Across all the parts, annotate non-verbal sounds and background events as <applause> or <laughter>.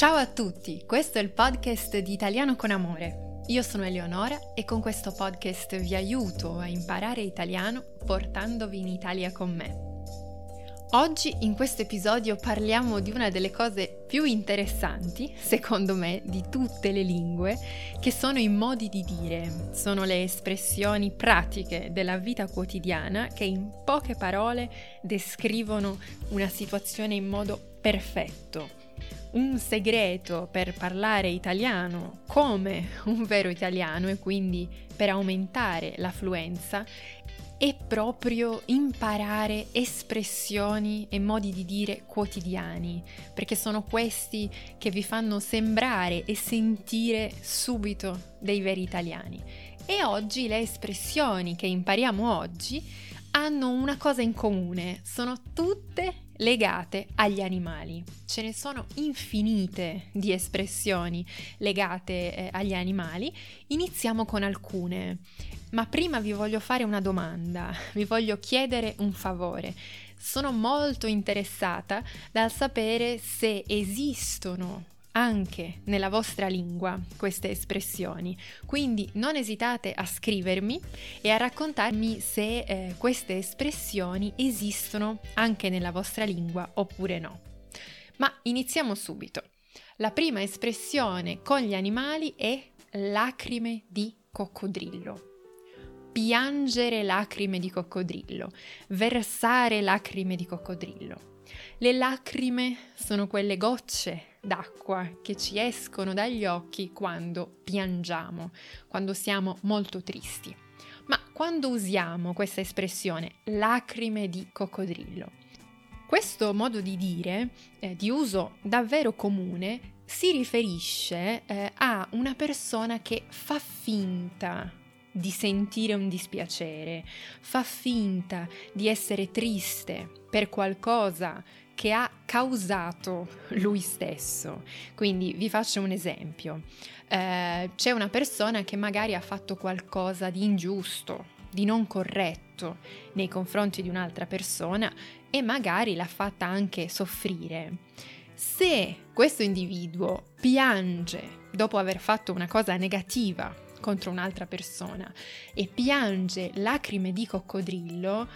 Ciao a tutti, questo è il podcast di Italiano con Amore. Io sono Eleonora e con questo podcast vi aiuto a imparare italiano portandovi in Italia con me. Oggi in questo episodio parliamo di una delle cose più interessanti, secondo me, di tutte le lingue, che sono i modi di dire, sono le espressioni pratiche della vita quotidiana che in poche parole descrivono una situazione in modo perfetto. Un segreto per parlare italiano come un vero italiano e quindi per aumentare l'affluenza è proprio imparare espressioni e modi di dire quotidiani, perché sono questi che vi fanno sembrare e sentire subito dei veri italiani. E oggi le espressioni che impariamo oggi hanno una cosa in comune, sono tutte legate agli animali. Ce ne sono infinite di espressioni legate eh, agli animali. Iniziamo con alcune. Ma prima vi voglio fare una domanda, <laughs> vi voglio chiedere un favore. Sono molto interessata dal sapere se esistono anche nella vostra lingua queste espressioni. Quindi non esitate a scrivermi e a raccontarmi se eh, queste espressioni esistono anche nella vostra lingua oppure no. Ma iniziamo subito. La prima espressione con gli animali è lacrime di coccodrillo. Piangere lacrime di coccodrillo, versare lacrime di coccodrillo. Le lacrime sono quelle gocce d'acqua che ci escono dagli occhi quando piangiamo, quando siamo molto tristi. Ma quando usiamo questa espressione lacrime di coccodrillo? Questo modo di dire, eh, di uso davvero comune, si riferisce eh, a una persona che fa finta di sentire un dispiacere, fa finta di essere triste per qualcosa che ha causato lui stesso. Quindi vi faccio un esempio. Eh, c'è una persona che magari ha fatto qualcosa di ingiusto, di non corretto nei confronti di un'altra persona e magari l'ha fatta anche soffrire. Se questo individuo piange dopo aver fatto una cosa negativa contro un'altra persona e piange lacrime di coccodrillo,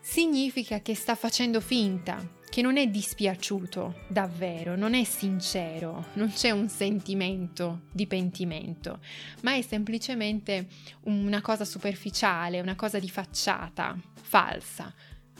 significa che sta facendo finta che non è dispiaciuto davvero, non è sincero, non c'è un sentimento di pentimento, ma è semplicemente una cosa superficiale, una cosa di facciata, falsa.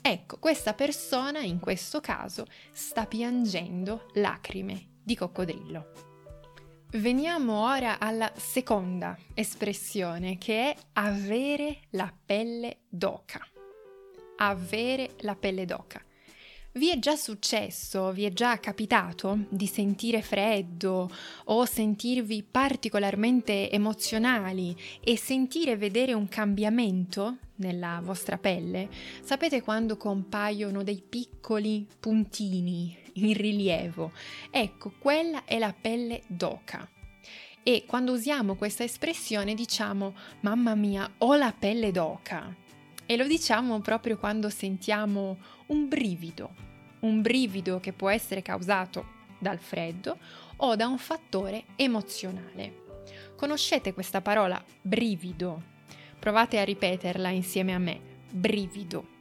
Ecco, questa persona in questo caso sta piangendo lacrime di coccodrillo. Veniamo ora alla seconda espressione che è avere la pelle d'oca. Avere la pelle d'oca. Vi è già successo, vi è già capitato di sentire freddo o sentirvi particolarmente emozionali e sentire vedere un cambiamento nella vostra pelle? Sapete quando compaiono dei piccoli puntini in rilievo? Ecco, quella è la pelle d'oca. E quando usiamo questa espressione diciamo mamma mia, ho la pelle d'oca. E lo diciamo proprio quando sentiamo un brivido un brivido che può essere causato dal freddo o da un fattore emozionale. Conoscete questa parola brivido? Provate a ripeterla insieme a me. Brivido.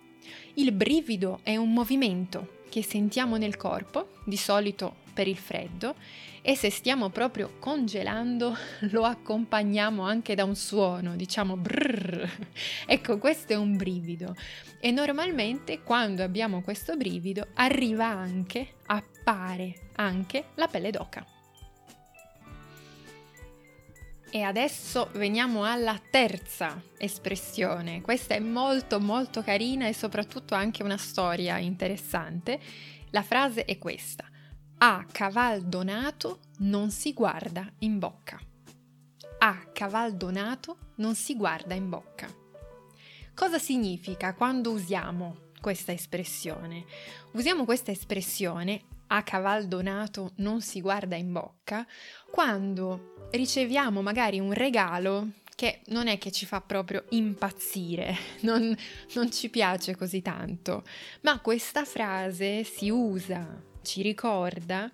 Il brivido è un movimento che sentiamo nel corpo, di solito per il freddo, e se stiamo proprio congelando <laughs> lo accompagniamo anche da un suono, diciamo brrr. <laughs> Ecco, questo è un brivido e normalmente quando abbiamo questo brivido arriva anche, appare anche la pelle d'oca. E adesso veniamo alla terza espressione. Questa è molto molto carina e soprattutto anche una storia interessante. La frase è questa a caval donato non si guarda in bocca. A caval donato non si guarda in bocca. Cosa significa quando usiamo questa espressione? Usiamo questa espressione a caval donato non si guarda in bocca quando riceviamo magari un regalo che non è che ci fa proprio impazzire, <laughs> non, non ci piace così tanto, ma questa frase si usa ci ricorda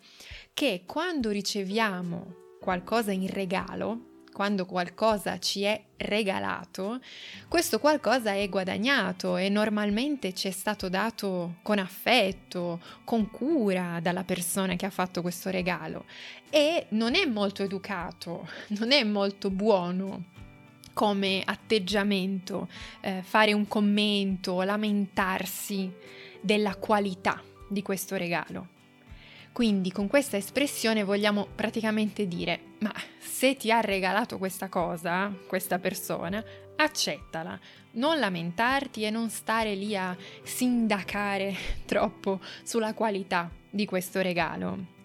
che quando riceviamo qualcosa in regalo, quando qualcosa ci è regalato, questo qualcosa è guadagnato e normalmente ci è stato dato con affetto, con cura dalla persona che ha fatto questo regalo e non è molto educato, <laughs> non è molto buono come atteggiamento eh, fare un commento, lamentarsi della qualità di questo regalo. Quindi con questa espressione vogliamo praticamente dire, ma se ti ha regalato questa cosa, questa persona, accettala, non lamentarti e non stare lì a sindacare <laughs> troppo sulla qualità di questo regalo.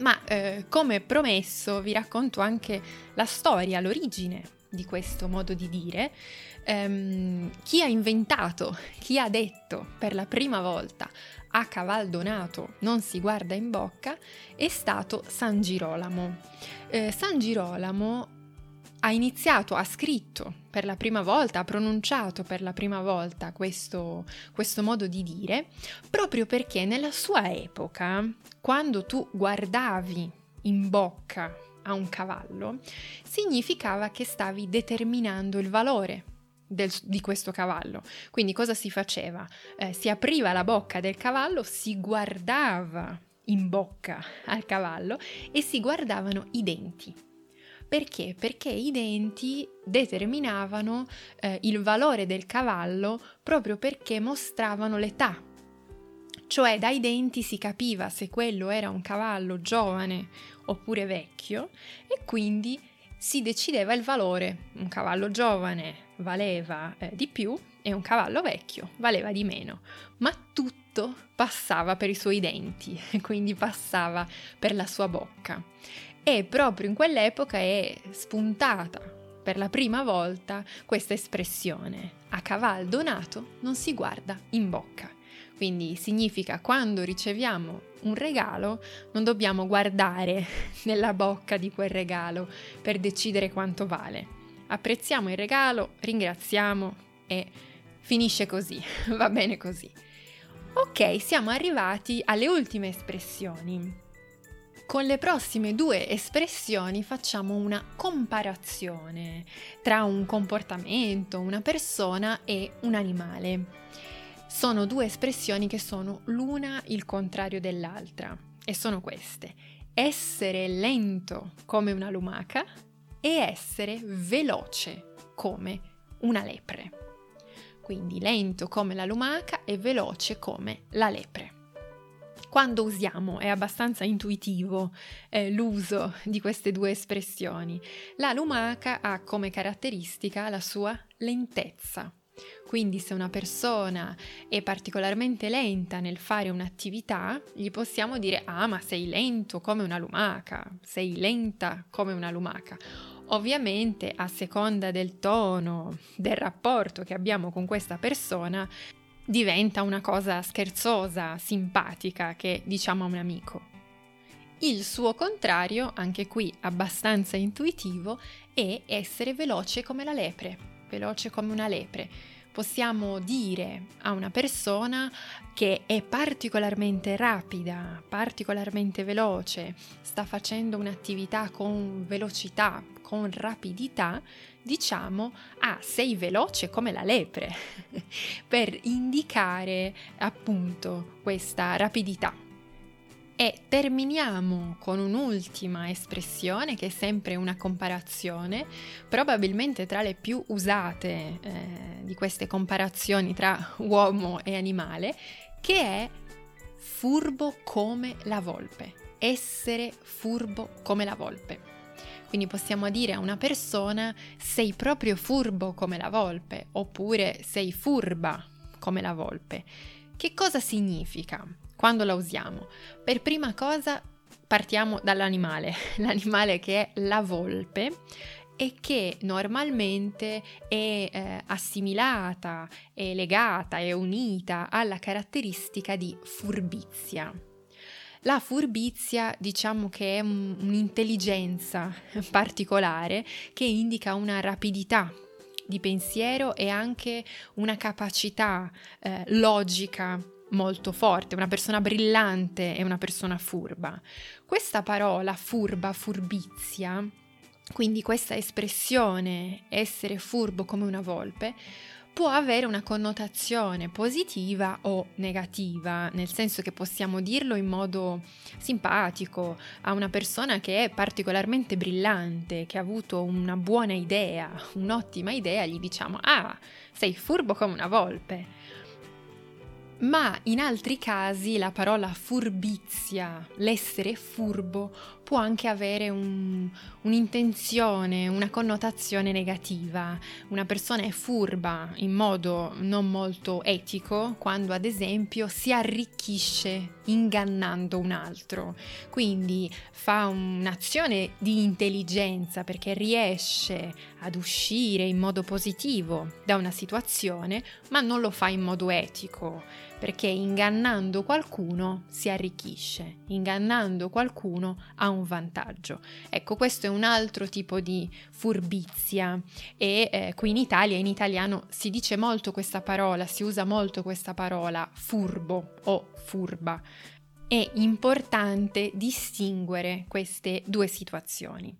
Ma eh, come promesso vi racconto anche la storia, l'origine di questo modo di dire, ehm, chi ha inventato, chi ha detto per la prima volta a caval donato non si guarda in bocca è stato San Girolamo. Eh, San Girolamo ha iniziato, ha scritto per la prima volta, ha pronunciato per la prima volta questo, questo modo di dire, proprio perché nella sua epoca, quando tu guardavi in bocca a un cavallo, significava che stavi determinando il valore del, di questo cavallo. Quindi cosa si faceva? Eh, si apriva la bocca del cavallo, si guardava in bocca al cavallo e si guardavano i denti. Perché? Perché i denti determinavano eh, il valore del cavallo proprio perché mostravano l'età. Cioè dai denti si capiva se quello era un cavallo giovane oppure vecchio e quindi si decideva il valore. Un cavallo giovane valeva eh, di più e un cavallo vecchio valeva di meno, ma tutto passava per i suoi denti, <laughs> quindi passava per la sua bocca. E proprio in quell'epoca è spuntata per la prima volta questa espressione, a caval donato non si guarda in bocca. Quindi significa quando riceviamo un regalo non dobbiamo guardare <laughs> nella bocca di quel regalo per decidere quanto vale. Apprezziamo il regalo, ringraziamo e finisce così, <laughs> va bene così. Ok, siamo arrivati alle ultime espressioni. Con le prossime due espressioni facciamo una comparazione tra un comportamento, una persona e un animale sono due espressioni che sono l'una il contrario dell'altra e sono queste. Essere lento come una lumaca e essere veloce come una lepre. Quindi lento come la lumaca e veloce come la lepre. Quando usiamo è abbastanza intuitivo eh, l'uso di queste due espressioni. La lumaca ha come caratteristica la sua lentezza quindi se una persona è particolarmente lenta nel fare un'attività, gli possiamo dire ah ma sei lento come una lumaca, sei lenta come una lumaca. Ovviamente a seconda del tono, del rapporto che abbiamo con questa persona, diventa una cosa scherzosa, simpatica che diciamo a un amico. Il suo contrario, anche qui abbastanza intuitivo, è essere veloce come la lepre, veloce come una lepre possiamo dire a una persona che è particolarmente rapida, particolarmente veloce, sta facendo un'attività con velocità, con rapidità, diciamo ah sei veloce come la lepre <laughs> per indicare appunto questa rapidità. E terminiamo con un'ultima espressione che è sempre una comparazione, probabilmente tra le più usate eh, di queste comparazioni tra uomo e animale, che è furbo come la volpe, essere furbo come la volpe. Quindi possiamo dire a una persona sei proprio furbo come la volpe oppure sei furba come la volpe. Che cosa significa? Quando la usiamo? Per prima cosa partiamo dall'animale, <laughs> l'animale che è la volpe e che normalmente è eh, assimilata, è legata, è unita alla caratteristica di furbizia. La furbizia diciamo che è un, un'intelligenza <laughs> particolare che indica una rapidità di pensiero e anche una capacità eh, logica molto forte, una persona brillante e una persona furba. Questa parola furba, furbizia, quindi questa espressione essere furbo come una volpe, può avere una connotazione positiva o negativa, nel senso che possiamo dirlo in modo simpatico a una persona che è particolarmente brillante, che ha avuto una buona idea, un'ottima idea, gli diciamo ah, sei furbo come una volpe ma in altri casi la parola furbizia, l'essere furbo, può anche avere un, un'intenzione, una connotazione negativa. Una persona è furba in modo non molto etico quando ad esempio si arricchisce ingannando un altro. Quindi fa un'azione di intelligenza perché riesce ad uscire in modo positivo da una situazione, ma non lo fa in modo etico perché ingannando qualcuno si arricchisce, ingannando qualcuno ha un vantaggio. Ecco, questo è un altro tipo di furbizia e eh, qui in Italia, in italiano, si dice molto questa parola, si usa molto questa parola furbo o furba. È importante distinguere queste due situazioni.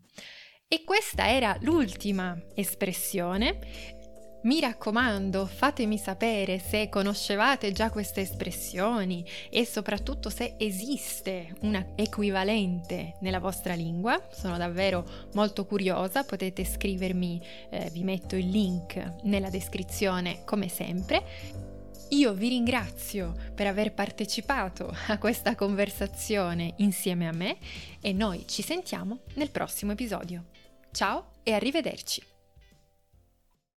E questa era l'ultima espressione mi raccomando, fatemi sapere se conoscevate già queste espressioni e soprattutto se esiste una equivalente nella vostra lingua. Sono davvero molto curiosa, potete scrivermi, eh, vi metto il link nella descrizione come sempre. Io vi ringrazio per aver partecipato a questa conversazione insieme a me e noi ci sentiamo nel prossimo episodio. Ciao e arrivederci!